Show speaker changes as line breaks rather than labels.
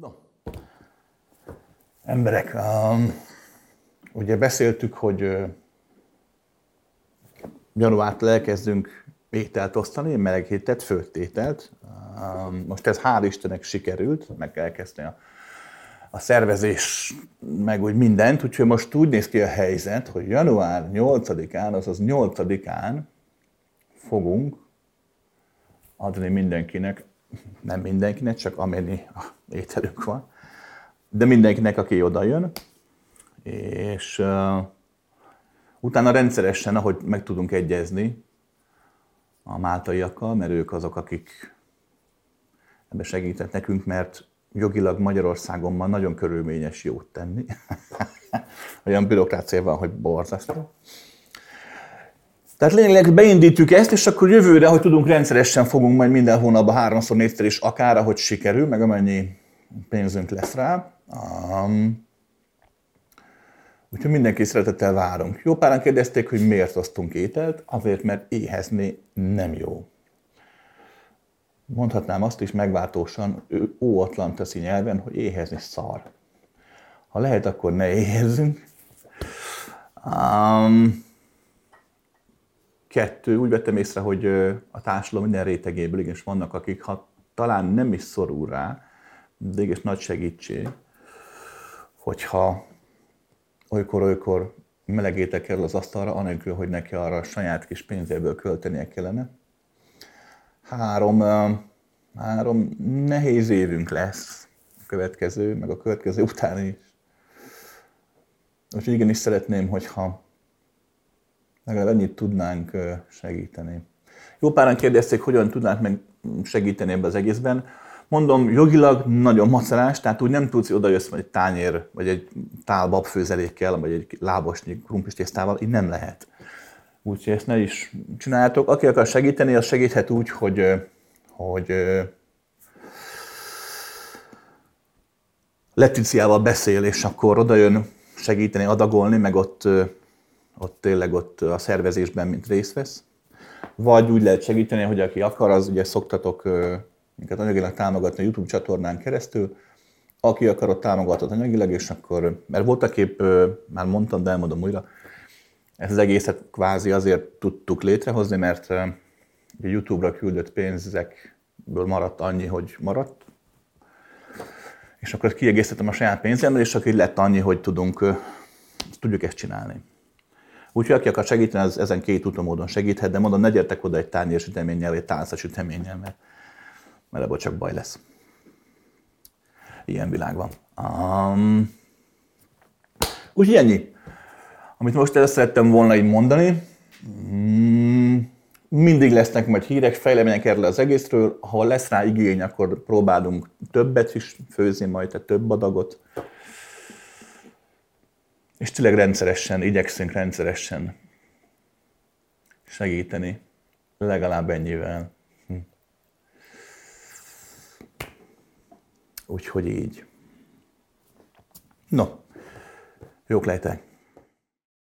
No, emberek, um, ugye beszéltük, hogy uh, januártól elkezdünk ételt osztani, melegételt, főtételt. Um, most ez hál' Istennek sikerült, meg kell kezdeni a, a szervezés, meg úgy mindent, úgyhogy most úgy néz ki a helyzet, hogy január 8-án, azaz 8-án fogunk adni mindenkinek nem mindenkinek, csak amennyi ételünk van, de mindenkinek, aki oda jön, és uh, utána rendszeresen, ahogy meg tudunk egyezni a máltaiakkal, mert ők azok, akik ebbe segített nekünk, mert jogilag Magyarországon ma nagyon körülményes jót tenni. Olyan bürokrácia van, hogy borzasztó. Tehát lényegleg beindítjuk ezt, és akkor jövőre, hogy tudunk rendszeresen fogunk majd minden hónapban háromszor, négyszer is, akár ahogy sikerül, meg amennyi pénzünk lesz rá. Um, úgyhogy mindenki szeretettel várunk. Jó páran kérdezték, hogy miért osztunk ételt. Azért, mert éhezni nem jó. Mondhatnám azt is megváltósan, ő óatlan nyelven, hogy éhezni szar. Ha lehet, akkor ne éhezzünk. Um, Kettő, úgy vettem észre, hogy a társadalom minden rétegéből igenis vannak, akik ha talán nem is szorul rá, de igenis nagy segítség, hogyha olykor-olykor melegétek el az asztalra, anélkül, hogy neki arra a saját kis pénzéből költenie kellene. Három, három nehéz évünk lesz a következő, meg a következő után is. Úgyhogy igenis szeretném, hogyha legalább ennyit tudnánk segíteni. Jó páran kérdezték, hogyan tudnánk meg segíteni ebbe az egészben. Mondom, jogilag nagyon macerás, tehát úgy nem tudsz oda jössz egy tányér, vagy egy tál babfőzelékkel, vagy egy lábosnyi krumplis tésztával, így nem lehet. Úgyhogy ezt ne is csináljátok. Aki akar segíteni, az segíthet úgy, hogy, hogy Leticiával beszél, és akkor oda jön segíteni, adagolni, meg ott ott tényleg ott a szervezésben mint részt vesz. Vagy úgy lehet segíteni, hogy aki akar, az ugye szoktatok minket anyagilag támogatni a YouTube csatornán keresztül, aki akar, ott támogatott anyagilag, és akkor, mert voltak épp, már mondtam, de elmondom újra, ezt az egészet kvázi azért tudtuk létrehozni, mert a YouTube-ra küldött pénzekből maradt annyi, hogy maradt, és akkor kiegészítettem a saját pénzemmel, és akkor így lett annyi, hogy tudunk, tudjuk ezt csinálni. Úgyhogy aki akar segíteni, az ezen két utamódon segíthet, de mondom, ne gyertek oda egy tányér süteménnyel, vagy egy tálca süteménnyel, mert, mert ebből csak baj lesz. Ilyen világ van. Um, úgyhogy ennyi. Amit most el szerettem volna így mondani, um, mindig lesznek majd hírek, fejlemények erről az egészről. Ha lesz rá igény, akkor próbálunk többet is főzni majd, tehát több adagot és tényleg rendszeresen, igyekszünk rendszeresen segíteni, legalább ennyivel. Hm. Úgyhogy így. No, jók lejtek!